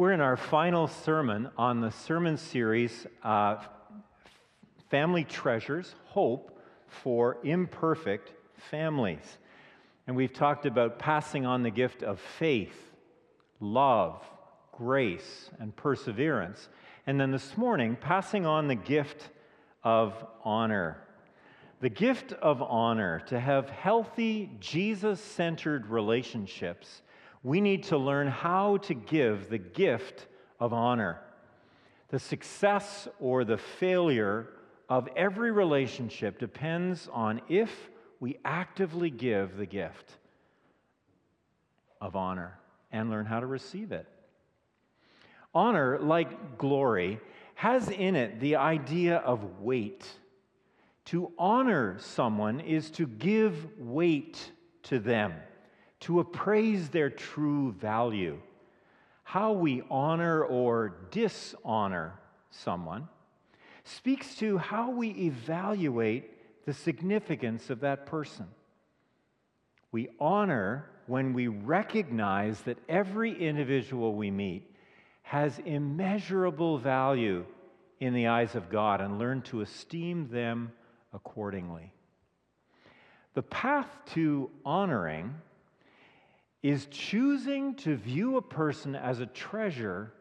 We're in our final sermon on the sermon series, uh, Family Treasures Hope for Imperfect Families. And we've talked about passing on the gift of faith, love, grace, and perseverance. And then this morning, passing on the gift of honor. The gift of honor, to have healthy, Jesus centered relationships we need to learn how to give the gift of honor. The success or the failure of every relationship depends on if we actively give the gift of honor and learn how to receive it. Honor, like glory, has in it the idea of weight. To honor someone is to give weight to them to appraise their true value. How we honor or dishonor someone speaks to how we evaluate the significance of that person. We honor when we recognize that every individual we meet has immeasurable value in the eyes of God and learn to esteem them accordingly. The path to honoring is choosing to view a person as a treasure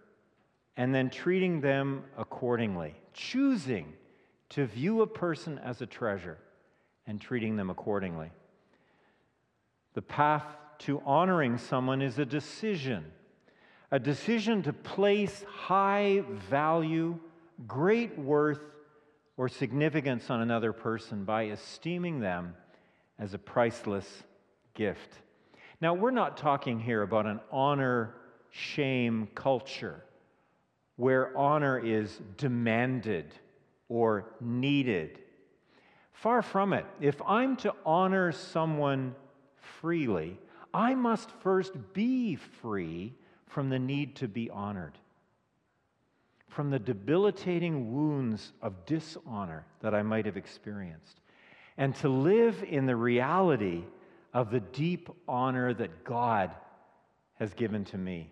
and then treating them accordingly. Choosing to view a person as a treasure and treating them accordingly. The path to honoring someone is a decision, a decision to place high value, great worth, or significance on another person by esteeming them as a priceless gift. Now, we're not talking here about an honor shame culture where honor is demanded or needed. Far from it. If I'm to honor someone freely, I must first be free from the need to be honored, from the debilitating wounds of dishonor that I might have experienced, and to live in the reality of the deep honor that God has given to me.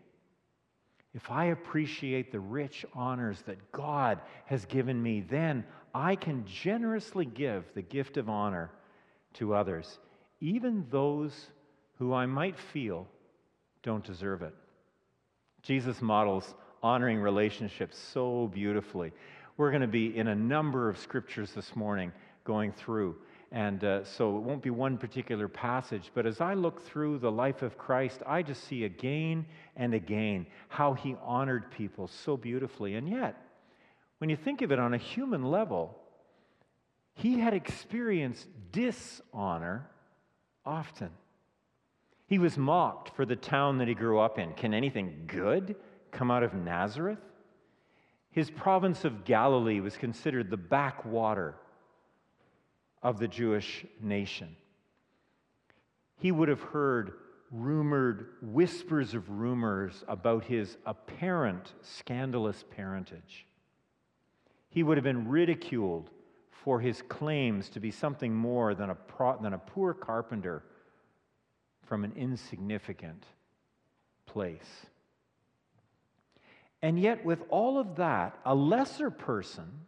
If I appreciate the rich honors that God has given me, then I can generously give the gift of honor to others, even those who I might feel don't deserve it. Jesus models honoring relationships so beautifully. We're going to be in a number of scriptures this morning going through. And uh, so it won't be one particular passage, but as I look through the life of Christ, I just see again and again how he honored people so beautifully. And yet, when you think of it on a human level, he had experienced dishonor often. He was mocked for the town that he grew up in. Can anything good come out of Nazareth? His province of Galilee was considered the backwater of the Jewish nation. He would have heard rumored whispers of rumors about his apparent scandalous parentage. He would have been ridiculed for his claims to be something more than a, pro- than a poor carpenter from an insignificant place. And yet, with all of that, a lesser person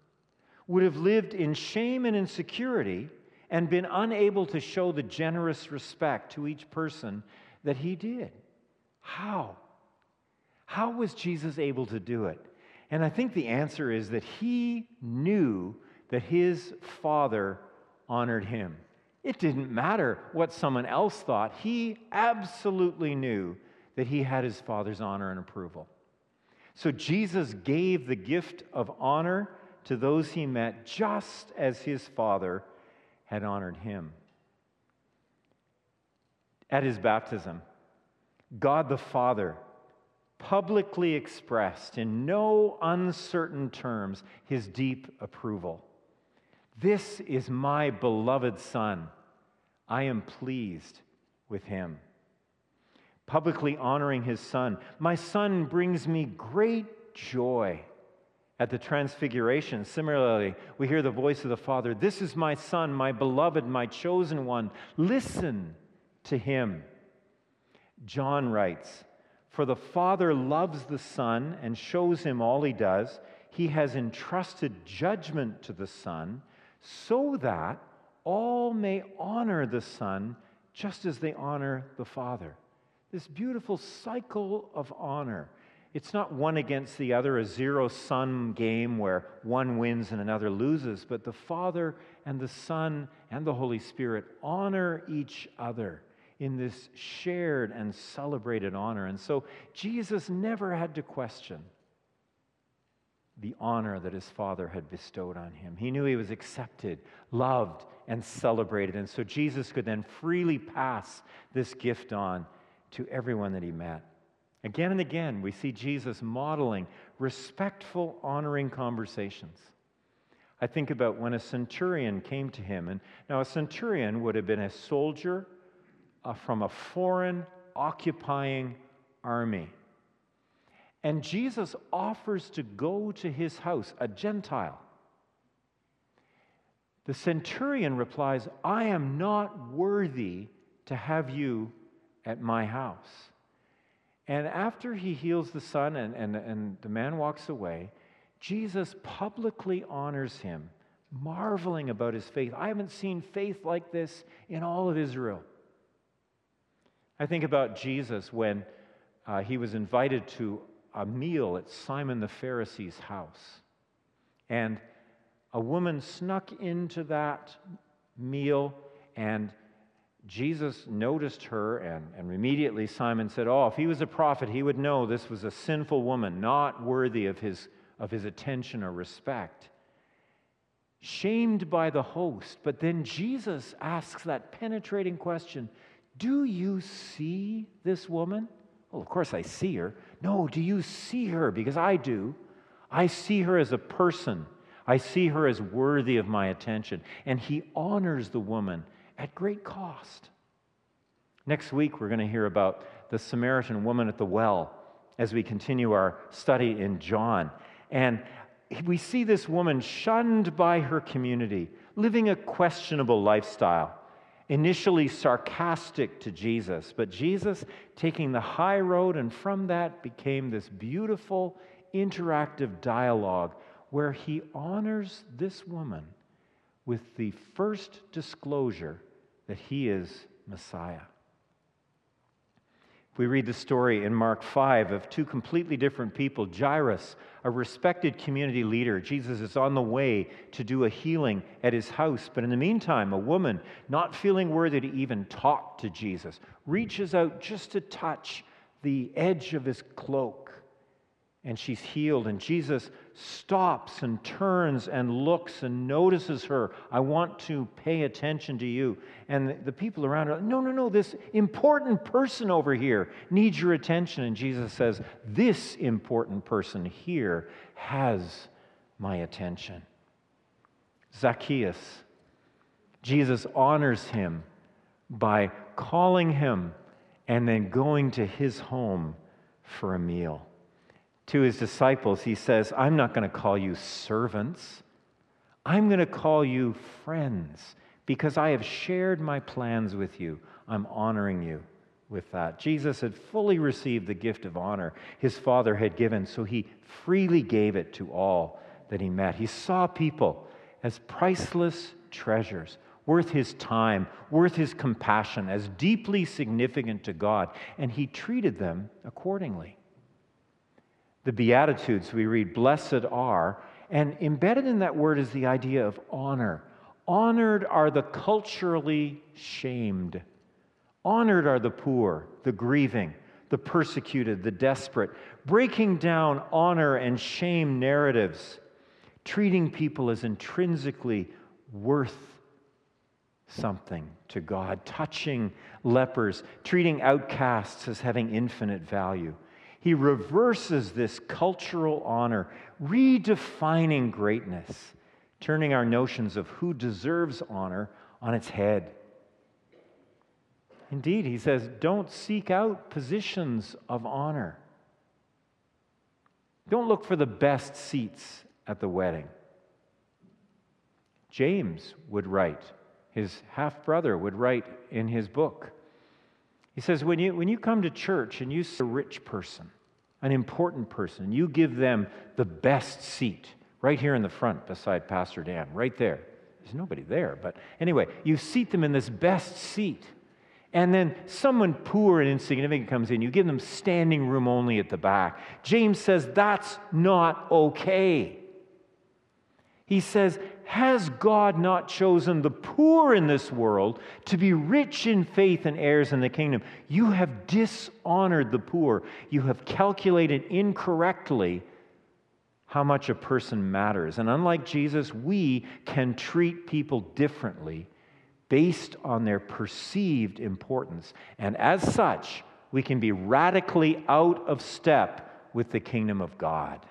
would have lived in shame and insecurity and been unable to show the generous respect to each person that he did. How? How was Jesus able to do it? And I think the answer is that he knew that his father honored him. It didn't matter what someone else thought, he absolutely knew that he had his father's honor and approval. So Jesus gave the gift of honor to those he met just as his father had honored him. At his baptism, God the Father publicly expressed in no uncertain terms his deep approval. This is my beloved Son. I am pleased with him. Publicly honoring his Son, my Son brings me great joy at the Transfiguration, similarly, we hear the voice of the Father This is my Son, my beloved, my chosen one. Listen to him. John writes, For the Father loves the Son and shows him all he does. He has entrusted judgment to the Son so that all may honor the Son just as they honor the Father. This beautiful cycle of honor. It's not one against the other, a zero sum game where one wins and another loses, but the Father and the Son and the Holy Spirit honor each other in this shared and celebrated honor. And so Jesus never had to question the honor that his Father had bestowed on him. He knew he was accepted, loved, and celebrated. And so Jesus could then freely pass this gift on to everyone that he met. Again and again, we see Jesus modeling respectful, honoring conversations. I think about when a centurion came to him. And now, a centurion would have been a soldier uh, from a foreign occupying army. And Jesus offers to go to his house, a Gentile. The centurion replies, I am not worthy to have you at my house. And after he heals the son and, and, and the man walks away, Jesus publicly honors him, marveling about his faith. I haven't seen faith like this in all of Israel. I think about Jesus when uh, he was invited to a meal at Simon the Pharisee's house. And a woman snuck into that meal, and Jesus noticed her, and, and immediately Simon said, Oh, if he was a prophet, he would know this was a sinful woman, not worthy of his, of his attention or respect. Shamed by the host, but then Jesus asks that penetrating question do you see this woman? Well, of course I see her. No, do you see her? Because I do. I see her as a person. I see her as worthy of my attention. And he honors the woman at great cost. Next week, we're going to hear about the Samaritan woman at the well as we continue our study in John. And we see this woman shunned by her community, living a questionable lifestyle initially sarcastic to Jesus, but Jesus taking the high road, and from that became this beautiful interactive dialogue where he honors this woman with the first disclosure that he is Messiah. We read the story in Mark 5 of two completely different people. Jairus, a respected community leader, Jesus is on the way to do a healing at his house. But in the meantime, a woman, not feeling worthy to even talk to Jesus, reaches out just to touch the edge of his cloak and she's healed. And Jesus stops and turns and looks and notices her. I want to pay attention to you. And the, people around her, no, no, no, this important person over here needs your attention. And Jesus says, This important person here has my attention. Zacchaeus, Jesus honors him by calling him and then going to his home for a meal to his disciples, he says, I'm not going to call you servants. I'm going to call you friends because I have shared my plans with you. I'm honoring you with that. Jesus had fully received the gift of honor his Father had given, so he freely gave it to all that he met. He saw people as priceless treasures, worth his time, worth his compassion, as deeply significant to God, and he treated them accordingly the Beatitudes, we read, Blessed are, and embedded in that word is the idea of honor. Honored are the culturally shamed. Honored are the poor, the grieving, the persecuted, the desperate, breaking down honor and shame narratives, treating people as intrinsically worth something to God, touching lepers, treating outcasts as having infinite value. He reverses this cultural honor, redefining greatness, turning our notions of who deserves honor on its head. Indeed, he says, don't seek out positions of honor. Don't look for the best seats at the wedding. James would write, his half brother would write in his book He says, when you, when you come to church and you see a rich person, an important person, you give them the best seat right here in the front beside Pastor Dan, right there. There's nobody there, but anyway, you seat them in this best seat. And then someone poor and insignificant comes in, you give them standing room only at the back. James says that's not okay. He says, Has God not chosen the poor in this world to be rich in faith and heirs in the kingdom? You have dishonored the poor. You have calculated incorrectly how much a person matters. And unlike Jesus, we can treat people differently based on their perceived importance. And as such, we can be radically out of step with the kingdom of God.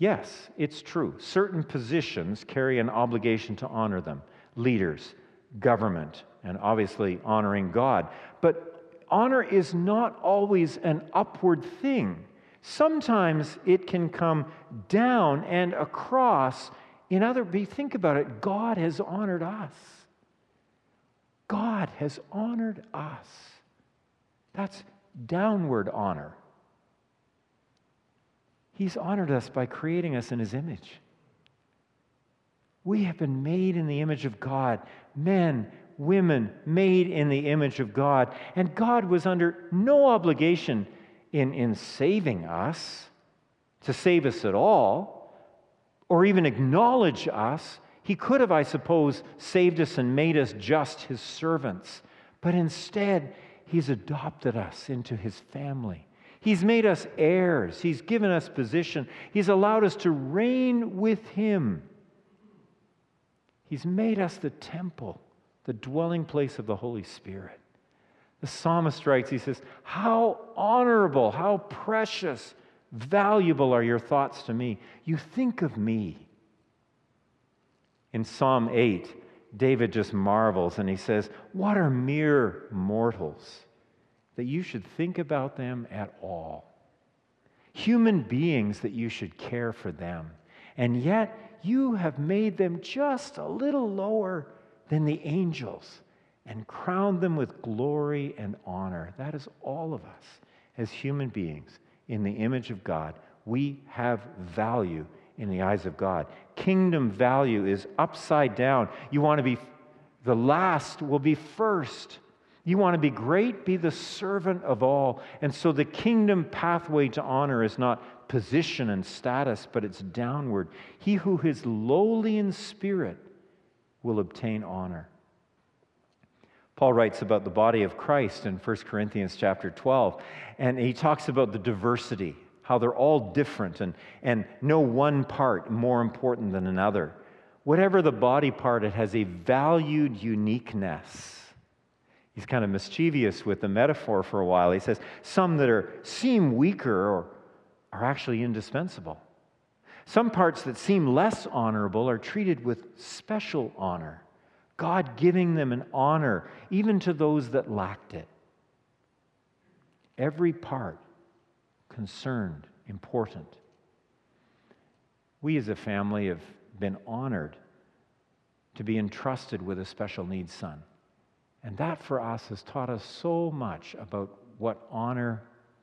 Yes, it's true. Certain positions carry an obligation to honor them leaders, government, and obviously honoring God. But honor is not always an upward thing. Sometimes it can come down and across. In other, be think about it. God has honored us. God has honored us. That's downward honor. He's honored us by creating us in His image. We have been made in the image of God, men, women, made in the image of God. And God was under no obligation in, in saving us, to save us at all, or even acknowledge us. He could have, I suppose, saved us and made us just His servants. But instead, He's adopted us into His family. He's made us heirs. He's given us position. He's allowed us to reign with Him. He's made us the temple, the dwelling place of the Holy Spirit. The psalmist writes, he says, How honorable, how precious, valuable are your thoughts to me. You think of me. In Psalm 8, David just marvels and he says, What are mere mortals? That you should think about them at all. Human beings that you should care for them. And yet, you have made them just a little lower than the angels and crowned them with glory and honor. That is all of us as human beings in the image of God. We have value in the eyes of God. Kingdom value is upside down. You want to be the last, will be first. You want to be great? Be the servant of all. And so the kingdom pathway to honor is not position and status, but it's downward. He who is lowly in spirit will obtain honor. Paul writes about the body of Christ in 1 Corinthians chapter 12, and he talks about the diversity, how they're all different, and, and no one part more important than another. Whatever the body part, it has a valued uniqueness. He's kind of mischievous with the metaphor for a while. He says, Some that are, seem weaker or are actually indispensable. Some parts that seem less honorable are treated with special honor, God giving them an honor even to those that lacked it. Every part concerned, important. We as a family have been honored to be entrusted with a special needs son. And that for us has taught us so much about what honor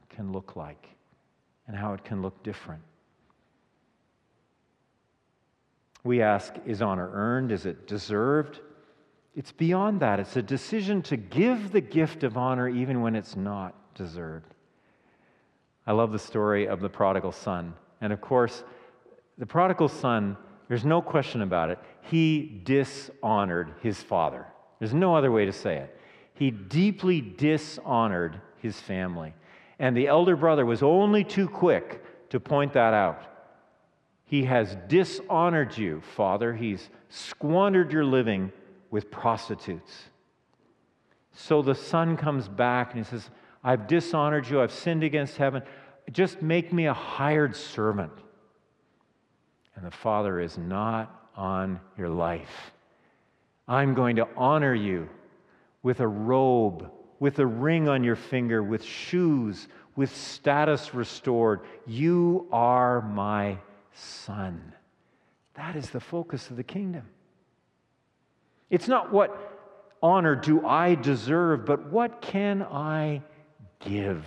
can look like and how it can look different. We ask is honor earned? Is it deserved? It's beyond that. It's a decision to give the gift of honor even when it's not deserved. I love the story of the prodigal son. And of course, the prodigal son, there's no question about it, he dishonored his father. There's no other way to say it. He deeply dishonored his family. And the elder brother was only too quick to point that out. He has dishonored you, Father. He's squandered your living with prostitutes. So the son comes back and he says, I've dishonored you. I've sinned against heaven. Just make me a hired servant. And the father is not on your life. I'm going to honor you with a robe, with a ring on your finger, with shoes, with status restored. You are my son. That is the focus of the kingdom. It's not what honor do I deserve, but what can I give?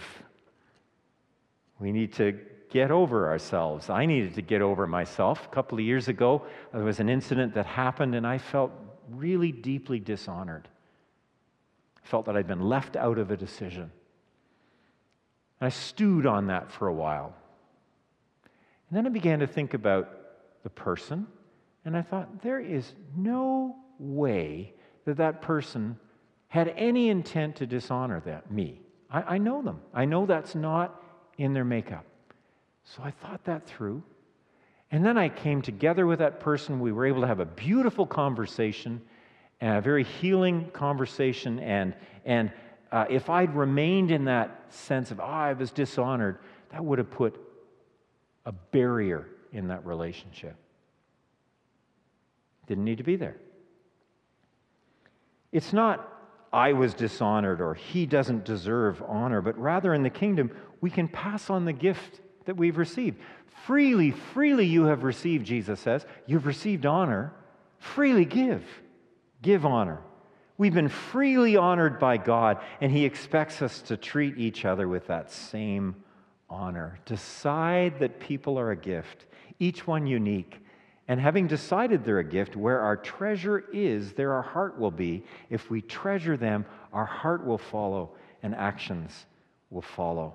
We need to get over ourselves. I needed to get over myself. A couple of years ago, there was an incident that happened, and I felt really deeply dishonored. I felt that I'd been left out of a decision. And I stewed on that for a while. And then I began to think about the person, and I thought, there is no way that that person had any intent to dishonor that, me. I, I know them. I know that's not in their makeup. So I thought that through. And then I came together with that person. We were able to have a beautiful conversation, a very healing conversation. And, and uh, if I'd remained in that sense of, oh, I was dishonored, that would have put a barrier in that relationship. Didn't need to be there. It's not I was dishonored or he doesn't deserve honor, but rather in the kingdom, we can pass on the gift that we've received. Freely, freely you have received, Jesus says. You've received honor. Freely give. Give honor. We've been freely honored by God, and He expects us to treat each other with that same honor. Decide that people are a gift, each one unique. And having decided they're a gift, where our treasure is, there our heart will be. If we treasure them, our heart will follow, and actions will follow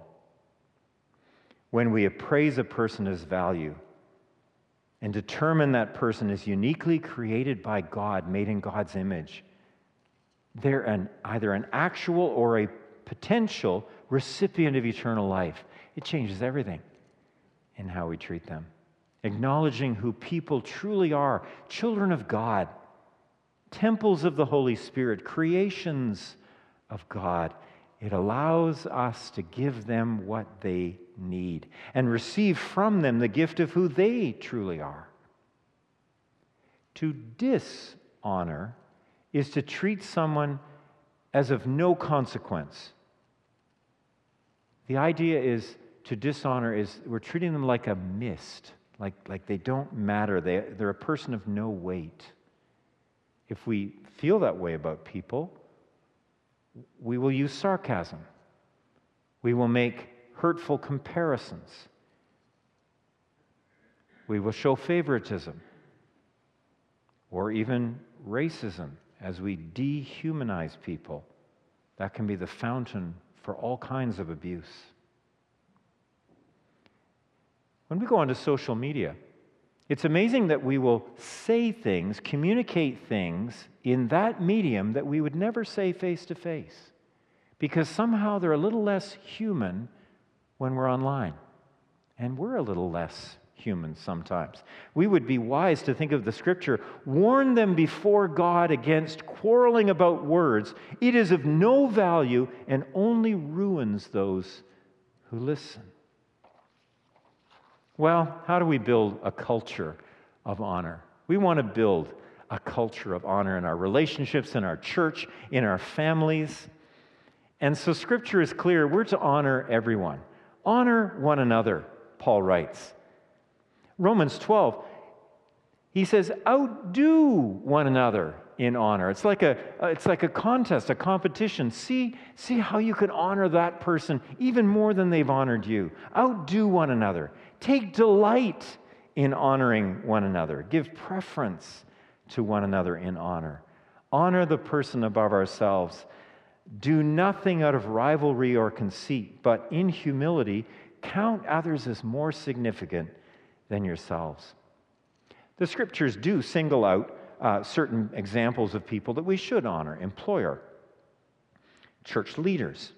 when we appraise a person as value and determine that person is uniquely created by God, made in God's image, they're an, either an actual or a potential recipient of eternal life. It changes everything in how we treat them. Acknowledging who people truly are children of God, temples of the Holy Spirit, creations of God. It allows us to give them what they need and receive from them the gift of who they truly are. To dishonor is to treat someone as of no consequence. The idea is to dishonor is we're treating them like a mist, like, like they don't matter. They, they're a person of no weight. If we feel that way about people, we will use sarcasm. We will make hurtful comparisons. We will show favoritism or even racism as we dehumanize people. That can be the fountain for all kinds of abuse. When we go onto social media, it's amazing that we will say things, communicate things in that medium that we would never say face to face because somehow they're a little less human when we're online. And we're a little less human sometimes. We would be wise to think of the scripture warn them before God against quarreling about words. It is of no value and only ruins those who listen. Well, how do we build a culture of honor? We want to build a culture of honor in our relationships, in our church, in our families. And so, scripture is clear we're to honor everyone. Honor one another, Paul writes. Romans 12, he says, outdo one another in honor. It's like a, uh, it's like a contest, a competition. See, see how you can honor that person even more than they've honored you. Outdo one another. Take delight in honoring one another. Give preference to one another in honor. Honor the person above ourselves do nothing out of rivalry or conceit, but in humility, count others as more significant than yourselves. The scriptures do single out uh, certain examples of people that we should honor employer, church leaders.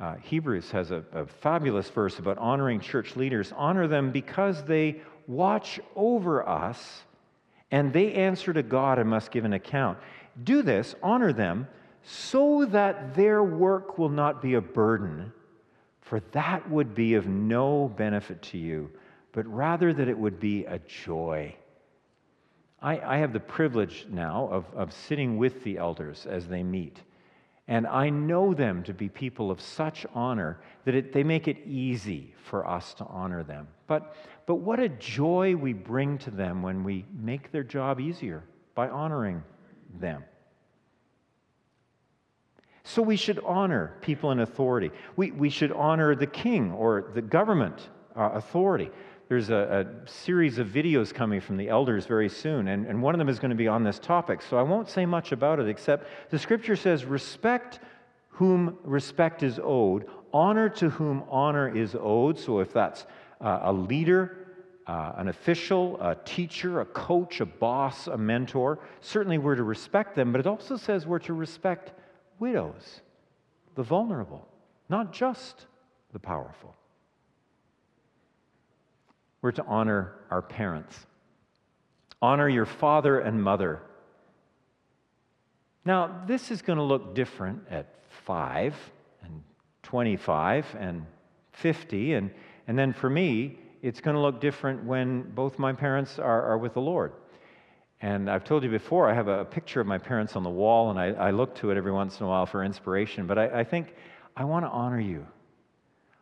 Uh, Hebrews has a, a fabulous verse about honoring church leaders. Honor them because they watch over us and they answer to God and must give an account. Do this, honor them so that their work will not be a burden, for that would be of no benefit to you, but rather that it would be a joy. I, I have the privilege now of, of sitting with the elders as they meet. And I know them to be people of such honor that it, they make it easy for us to honor them. But, but what a joy we bring to them when we make their job easier by honoring them. So we should honor people in authority. We, we should honor the king or the government uh, authority. There's a, a, series of videos coming from the elders very soon, and, and one of them is going to be on this topic. So I won't say much about it, except the scripture says, respect whom respect is owed, honor to whom honor is owed. So if that's uh, a leader, uh, an official, a teacher, a coach, a boss, a mentor, certainly we're to respect them, but it also says we're to respect widows, the vulnerable, not just the powerful. We're to honor our parents. Honor your father and mother. Now, this is going to look different at 5 and 25 and 50. And, and then for me, it's going to look different when both my parents are, are with the Lord. And I've told you before, I have a picture of my parents on the wall, and I, I look to it every once in a while for inspiration. But I, I think I want to honor you.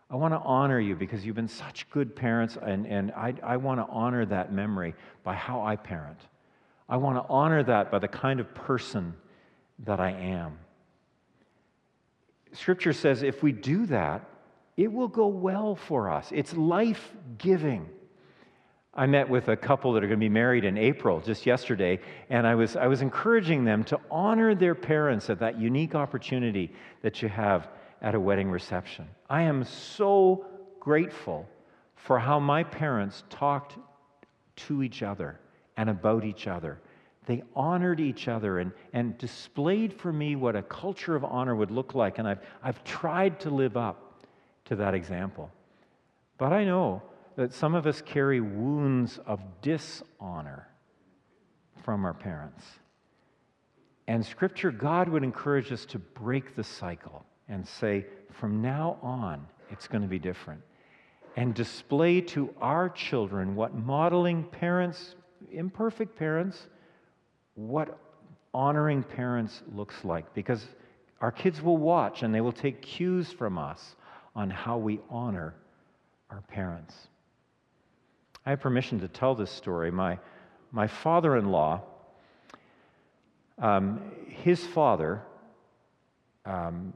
I want to honor you because you've been such good parents, and, and I, I want to honor that memory by how I parent. I want to honor that by the kind of person that I am. Scripture says if we do that, it will go well for us. It's life giving. I met with a couple that are going to be married in April just yesterday, and I was, I was encouraging them to honor their parents at that unique opportunity that you have at a wedding reception. I am so grateful for how my parents talked to each other and about each other. They honored each other and, and displayed for me what a culture of honor would look like, and I've, I've tried to live up to that example. But I know that some of us carry wounds of dishonor from our parents. And Scripture, God would encourage us to break the cycle and say, from now on, it's going to be different. And display to our children what modeling parents, imperfect parents, what honoring parents looks like. Because our kids will watch and they will take cues from us on how we honor our parents. I have permission to tell this story. My, my father in law, um, his father, um,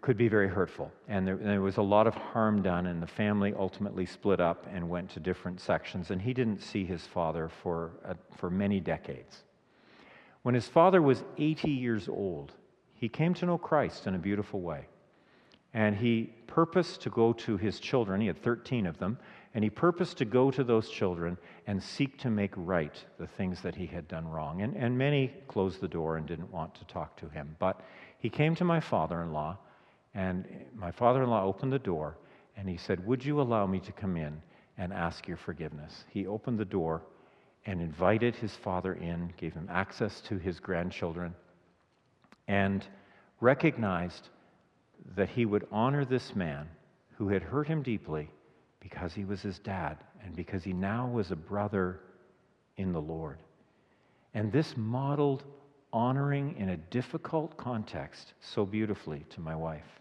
could be very hurtful. And there, there, was a lot of harm done, and the family ultimately split up and went to different sections. And he didn't see his father for, uh, for many decades. When his father was 80 years old, he came to know Christ in a beautiful way. And he purposed to go to his children, he had 13 of them, and he purposed to go to those children and seek to make right the things that he had done wrong. And, and many closed the door and didn't want to talk to him. But he came to my father in law, and my father in law opened the door and he said, Would you allow me to come in and ask your forgiveness? He opened the door and invited his father in, gave him access to his grandchildren, and recognized that he would honor this man who had hurt him deeply because he was his dad and because he now was a brother in the Lord. And this modeled honoring in a difficult context so beautifully to my wife.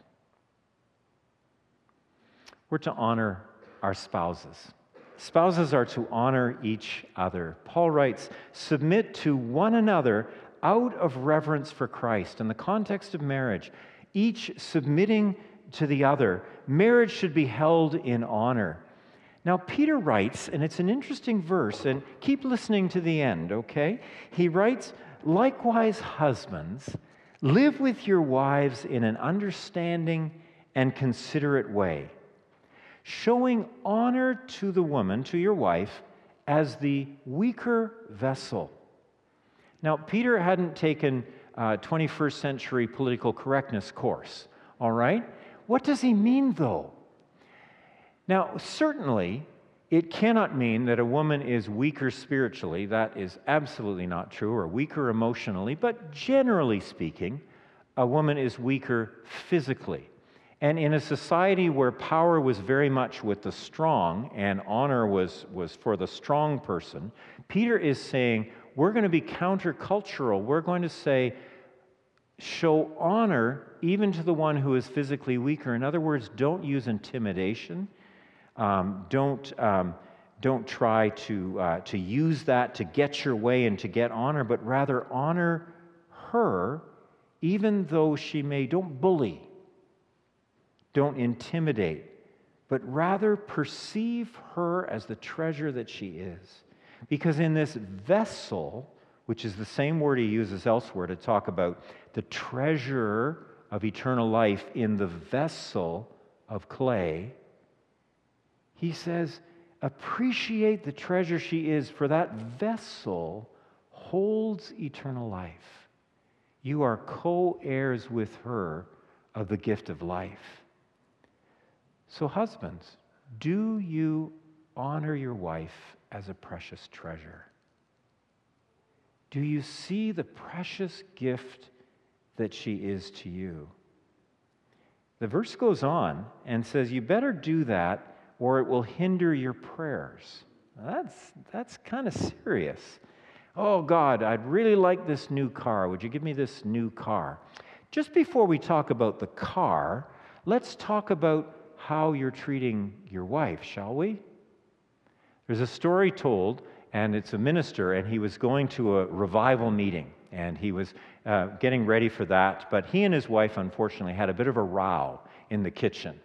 We're to honor our spouses. Spouses are to honor each other. Paul writes, submit to one another out of reverence for Christ. In the context of marriage, each submitting to the other. Marriage should be held in honor. Now, Peter writes, and it's an interesting verse, and keep listening to the end, okay? He writes, Likewise, husbands, live with your wives in an understanding and considerate way, showing honor to the woman, to your wife, as the weaker vessel. Now, Peter hadn't taken uh, a 21st century political correctness course, all right? What does he mean, though? Now, certainly, it cannot mean that a woman is weaker spiritually. That is absolutely not true, or weaker emotionally. But generally speaking, a woman is weaker physically. And in a society where power was very much with the strong and honor was, was for the strong person, Peter is saying, we're going to be countercultural. We're going to say, show honor even to the one who is physically weaker. In other words, don't use intimidation. Um, don't, um, don't try to, uh, to use that to get your way and to get honor, but rather honor her even though she may, don't bully, don't intimidate, but rather perceive her as the treasure that she is. Because in this vessel, which is the same word he uses elsewhere to talk about the treasure of eternal life in the vessel of clay, he says, appreciate the treasure she is, for that vessel holds eternal life. You are co heirs with her of the gift of life. So, husbands, do you honor your wife as a precious treasure? Do you see the precious gift that she is to you? The verse goes on and says, You better do that or it will hinder your prayers. that's, that's kind of serious. Oh, God, I'd really like this new car. Would you give me this new car? Just before we talk about the car, let's talk about how you're treating your wife, shall we? There's a story told and it's a minister, and he was going to a revival meeting, and he was uh, getting ready for that. But he and his wife, unfortunately, had a bit of a row in the kitchen.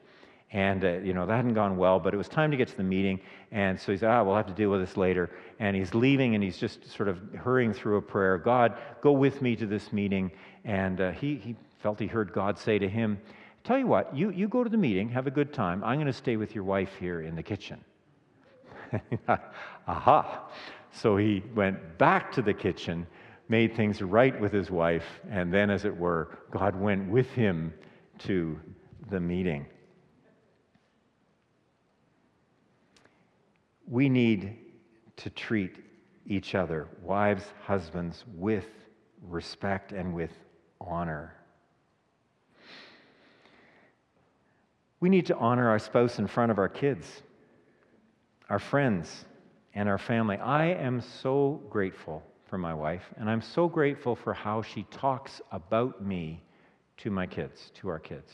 And, uh, you know, that hadn't gone well, but it was time to get to the meeting. And so he said, ah, we'll have to deal with this later. And he's leaving and he's just sort of hurrying through a prayer God, go with me to this meeting. And uh, he, he felt he heard God say to him, Tell you what, you, you go to the meeting, have a good time. I'm going to stay with your wife here in the kitchen. Aha. So he went back to the kitchen, made things right with his wife, and then, as it were, God went with him to the meeting. We need to treat each other, wives, husbands, with respect and with honor. We need to honor our spouse in front of our kids our friends, and our family. I am so grateful for my wife, and I'm so grateful for how she talks about me to my kids, to our kids,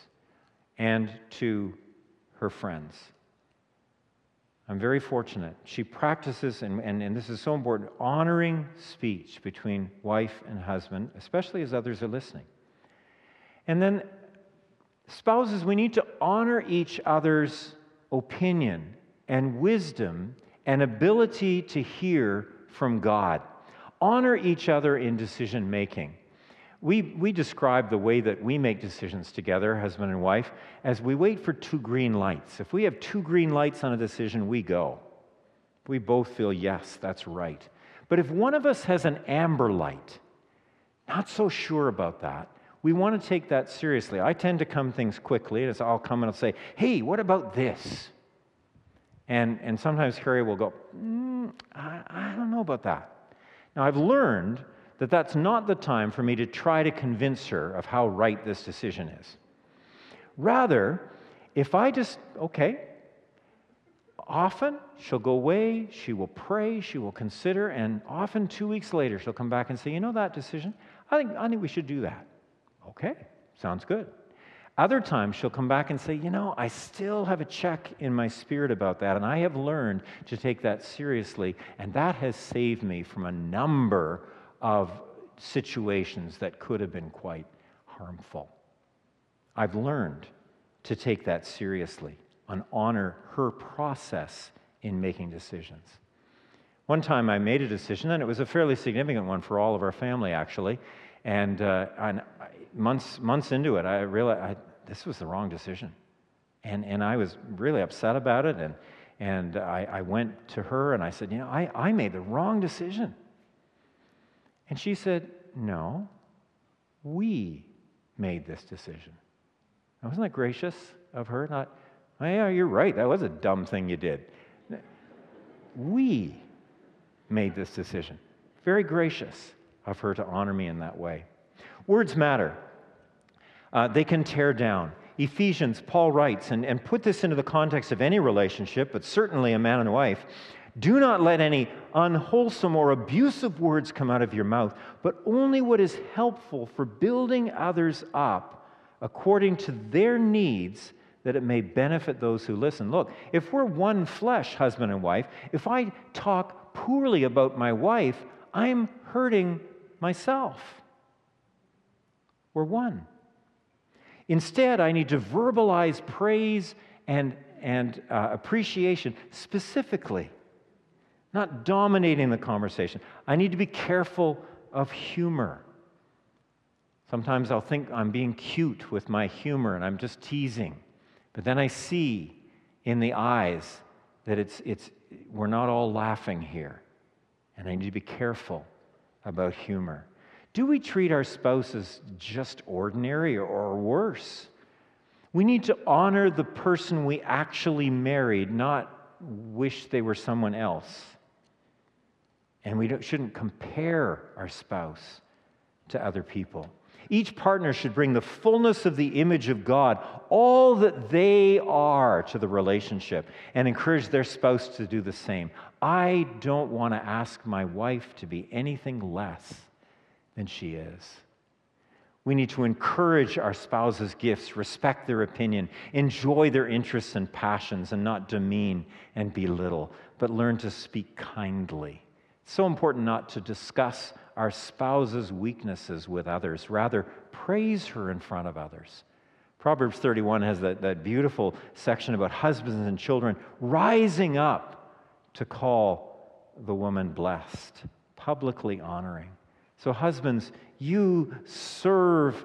and to her friends. I'm very fortunate. She practices, and, and, and this is so important, honoring speech between wife and husband, especially as others are listening. And then, spouses, we need to honor each other's opinion and wisdom and ability to hear from God. Honor each other in decision making. We, we describe the way that we make decisions together, husband and wife, as we wait for two green lights. If we have two green lights on a decision, we go. We both feel, yes, that's right. But if one of us has an amber light, not so sure about that, we want to take that seriously. I tend to come things quickly, as I'll come and I'll say, hey, what about this? And, and sometimes Carrie will go, mm, I, I don't know about that. Now, I've learned that that's not the time for me to try to convince her of how right this decision is. Rather, if I just, okay, often she'll go away, she will pray, she will consider, and often two weeks later she'll come back and say, You know that decision? I think, I think we should do that. Okay, sounds good. Other times she'll come back and say, You know, I still have a check in my spirit about that, and I have learned to take that seriously, and that has saved me from a number of situations that could have been quite harmful. I've learned to take that seriously and honor her process in making decisions. One time I made a decision, and it was a fairly significant one for all of our family, actually. And, uh, and months, months into it, I realized I, this was the wrong decision. And, and I was really upset about it. And, and I, I went to her and I said, You know, I, I made the wrong decision. And she said, No, we made this decision. Now, wasn't that gracious of her? Not, oh, yeah, you're right. That was a dumb thing you did. We made this decision. Very gracious of her to honor me in that way. Words matter. Uh, they can tear down. Ephesians, Paul writes, and, and put this into the context of any relationship, but certainly a man and wife. Do not let any unwholesome or abusive words come out of your mouth, but only what is helpful for building others up according to their needs, that it may benefit those who listen. Look, if we're one flesh, husband and wife, if I talk poorly about my wife, I'm hurting myself. We're one. Instead, I need to verbalize praise and, and uh, appreciation specifically, not dominating the conversation. I need to be careful of humor. Sometimes I'll think I'm being cute with my humor and I'm just teasing. But then I see in the eyes that it's, it's, we're not all laughing here. And I need to be careful about humor. Do we treat our spouses just ordinary or worse? We need to honor the person we actually married, not wish they were someone else. And we shouldn't compare our spouse to other people. Each partner should bring the fullness of the image of God, all that they are to the relationship, and encourage their spouse to do the same. I don't want to ask my wife to be anything less than she is. We need to encourage our spouses' gifts, respect their opinion, enjoy their interests and passions, and not demean and belittle, but learn to speak kindly. It's so important not to discuss our spouse's weaknesses with others, rather, praise her in front of others. Proverbs 31 has that, that beautiful section about husbands and children rising up to call the woman blessed, publicly honoring. So, husbands, you serve,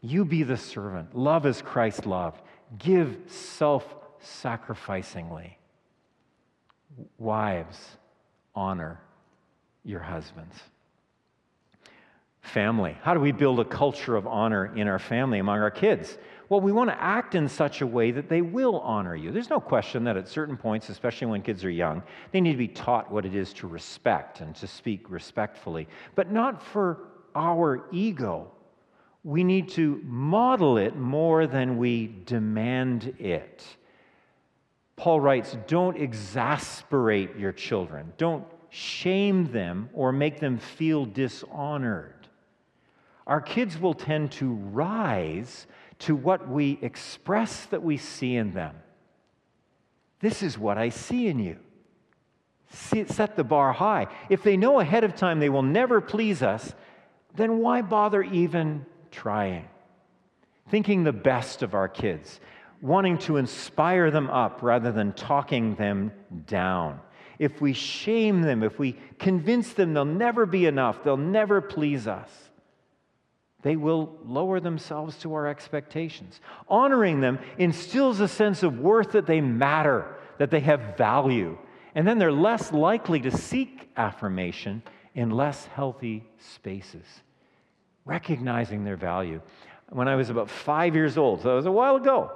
you be the servant. Love as Christ loved. Give self sacrificingly. Wives, honor your husbands. Family. How do we build a culture of honor in our family among our kids? Well, we want to act in such a way that they will honor you. There's no question that at certain points, especially when kids are young, they need to be taught what it is to respect and to speak respectfully, but not for our ego. We need to model it more than we demand it. Paul writes, Don't exasperate your children. Don't shame them or make them feel dishonored. Our kids will tend to rise to what we express that we see in them. This is what I see in you. Set the bar high. If they know ahead of time they will never please us, then why bother even trying? Thinking the best of our kids, wanting to inspire them up rather than talking them down. If we shame them, if we convince them they'll never be enough, they'll never please us, they will lower themselves to our expectations. Honoring them instills a sense of worth that they matter, that they have value. And then they're less likely to seek affirmation in less healthy spaces, recognizing their value. When I was about five years old, so that was a while ago,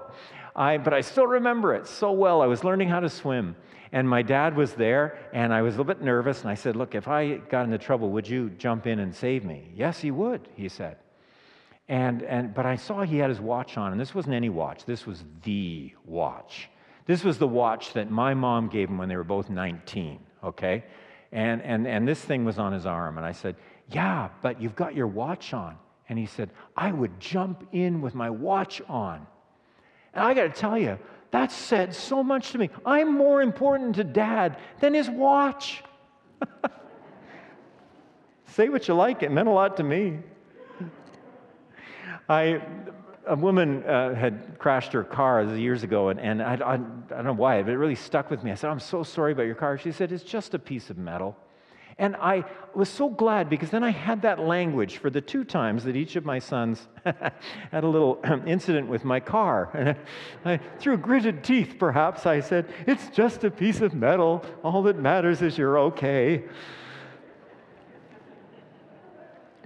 I, but I still remember it so well. I was learning how to swim, and my dad was there, and I was a little bit nervous. And I said, Look, if I got into trouble, would you jump in and save me? Yes, he would, he said. And, and, but I saw he had his watch on, and this wasn't any watch, this was the watch. This was the watch that my mom gave him when they were both 19, okay? And, and, and this thing was on his arm. And I said, Yeah, but you've got your watch on. And he said, I would jump in with my watch on. And I got to tell you, that said so much to me. I'm more important to dad than his watch. Say what you like, it meant a lot to me. I, a woman uh, had crashed her car years ago, and, and I, I, I, don't know why, but it really stuck with me. I said, I'm so sorry about your car. She said, It's just a piece of metal. And I was so glad because then I had that language for the two times that each of my sons had a little incident with my car. I, through gritted teeth, perhaps, I said, It's just a piece of metal. All that matters is you're okay.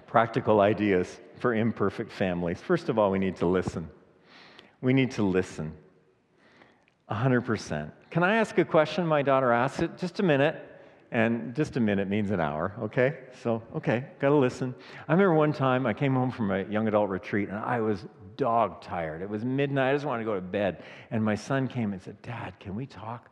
Practical ideas for imperfect families. First of all, we need to listen. We need to listen. 100%. Can I ask a question? My daughter asked it. Just a minute. And just a minute means an hour, okay? So, okay, gotta listen. I remember one time I came home from a young adult retreat and I was dog tired. It was midnight, I just wanted to go to bed. And my son came and said, Dad, can we talk?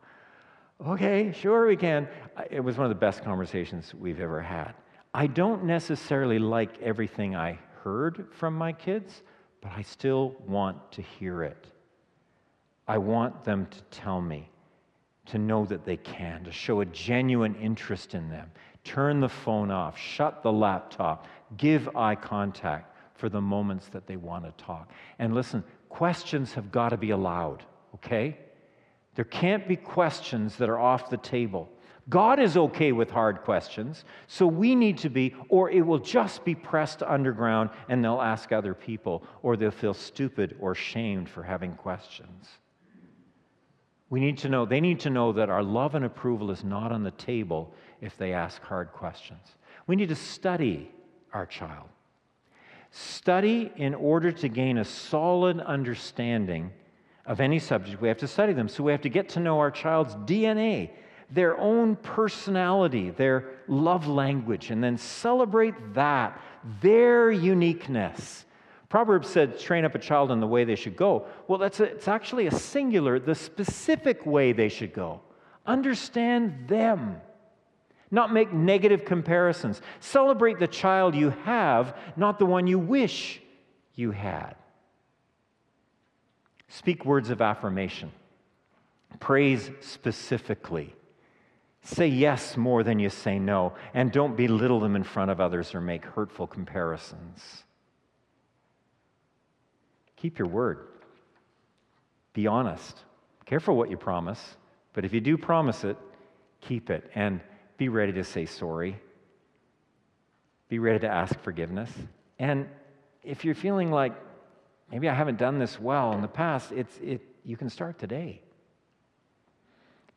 Okay, sure we can. It was one of the best conversations we've ever had. I don't necessarily like everything I heard from my kids, but I still want to hear it. I want them to tell me, to know that they can, to show a genuine interest in them. Turn the phone off, shut the laptop, give eye contact for the moments that they want to talk. And listen, questions have got to be allowed, okay? There can't be questions that are off the table. God is okay with hard questions, so we need to be, or it will just be pressed underground and they'll ask other people, or they'll feel stupid or shamed for having questions. We need to know, they need to know that our love and approval is not on the table if they ask hard questions. We need to study our child. Study in order to gain a solid understanding of any subject. We have to study them. So we have to get to know our child's DNA, their own personality, their love language, and then celebrate that, their uniqueness. Proverbs said, train up a child in the way they should go. Well, that's a, it's actually a singular, the specific way they should go. Understand them, not make negative comparisons. Celebrate the child you have, not the one you wish you had. Speak words of affirmation. Praise specifically. Say yes more than you say no, and don't belittle them in front of others or make hurtful comparisons. Keep your word. Be honest. Careful what you promise, but if you do promise it, keep it and be ready to say sorry. Be ready to ask forgiveness. And if you're feeling like maybe I haven't done this well in the past, it's, it, you can start today.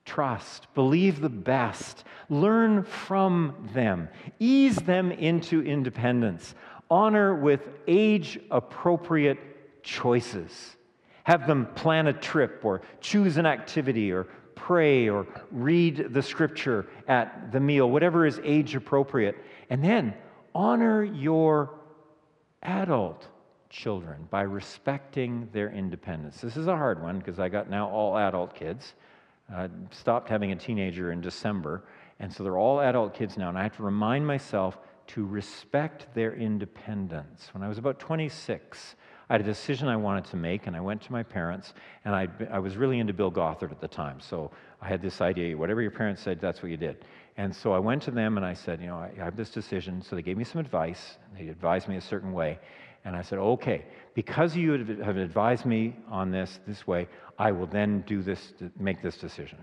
Trust, believe the best, learn from them, ease them into independence, honor with age appropriate choices. Have them plan a trip or choose an activity or pray or read the scripture at the meal, whatever is age appropriate. And then honor your adult children by respecting their independence. This is a hard one because I got now all adult kids. Uh, stopped having a teenager in December, and so they're all adult kids now. And I have to remind myself to respect their independence. When I was about 26, I had a decision I wanted to make, and I went to my parents, and I, I was really into Bill Gothard at the time. So I had this idea whatever your parents said, that's what you did. And so I went to them and I said, You know, I have this decision. So they gave me some advice. They advised me a certain way. And I said, Okay, because you have advised me on this this way, I will then do this, make this decision.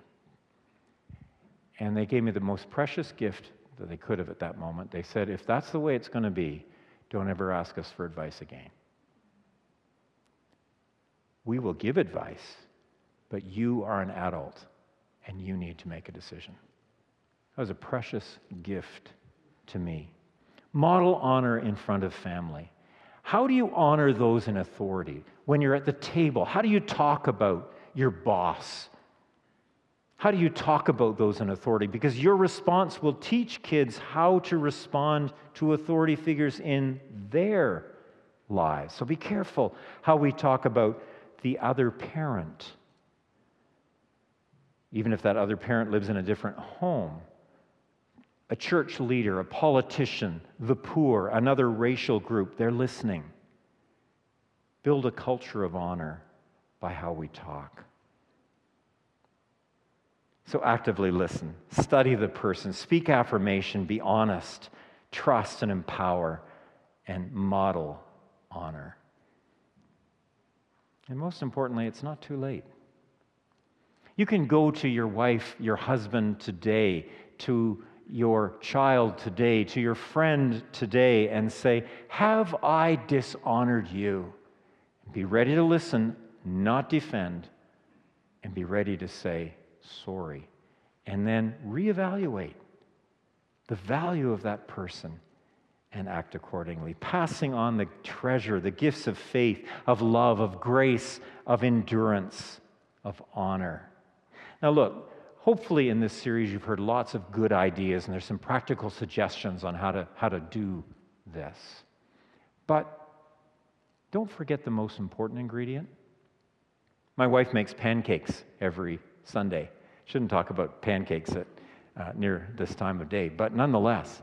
And they gave me the most precious gift that they could have at that moment. They said, If that's the way it's going to be, don't ever ask us for advice again. We will give advice, but you are an adult and you need to make a decision. That was a precious gift to me. Model honor in front of family. How do you honor those in authority? When you're at the table, how do you talk about your boss? How do you talk about those in authority? Because your response will teach kids how to respond to authority figures in their lives. So be careful how we talk about the other parent, even if that other parent lives in a different home. A church leader, a politician, the poor, another racial group, they're listening. Build a culture of honor by how we talk. So actively listen, study the person, speak affirmation, be honest, trust and empower, and model honor. And most importantly, it's not too late. You can go to your wife, your husband today, to your child today, to your friend today, and say, Have I dishonored you? Be ready to listen, not defend, and be ready to say sorry. And then reevaluate the value of that person and act accordingly, passing on the treasure, the gifts of faith, of love, of grace, of endurance, of honor. Now, look, hopefully in this series you've heard lots of good ideas and there's some practical suggestions on how to, how to do this. But don't forget the most important ingredient. My wife makes pancakes every Sunday. Shouldn't talk about pancakes at, uh, near this time of day, but nonetheless,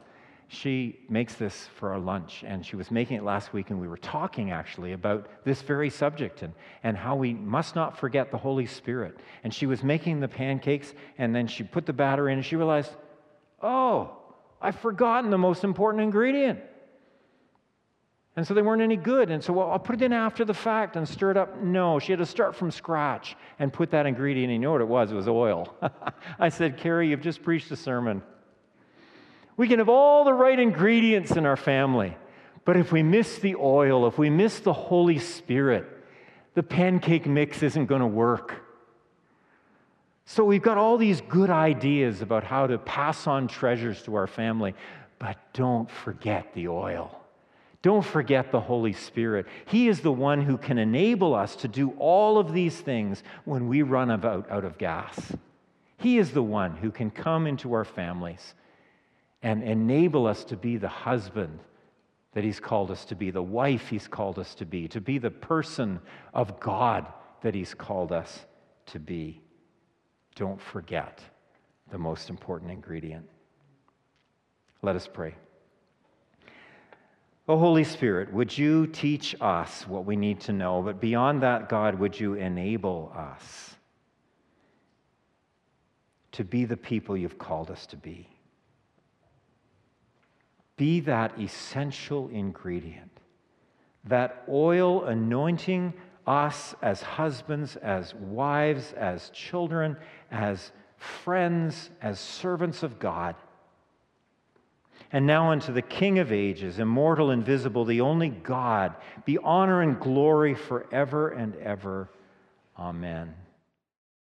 she makes this for our lunch, and she was making it last week, and we were talking actually about this very subject and, and how we must not forget the Holy Spirit. And she was making the pancakes, and then she put the batter in, and she realized, oh, I've forgotten the most important ingredient. And so they weren't any good. And so, well, I'll put it in after the fact and stir it up. No, she had to start from scratch and put that ingredient. And you know what it was? It was oil. I said, Carrie, you've just preached a sermon. We can have all the right ingredients in our family, but if we miss the oil, if we miss the Holy Spirit, the pancake mix isn't going to work. So we've got all these good ideas about how to pass on treasures to our family, but don't forget the oil. Don't forget the Holy Spirit. He is the one who can enable us to do all of these things when we run about out of gas. He is the one who can come into our families and enable us to be the husband that He's called us to be, the wife He's called us to be, to be the person of God that He's called us to be. Don't forget the most important ingredient. Let us pray. Oh, Holy Spirit, would you teach us what we need to know? But beyond that, God, would you enable us to be the people you've called us to be? Be that essential ingredient, that oil anointing us as husbands, as wives, as children, as friends, as servants of God. And now unto the King of ages, immortal, invisible, the only God, be honor and glory forever and ever. Amen.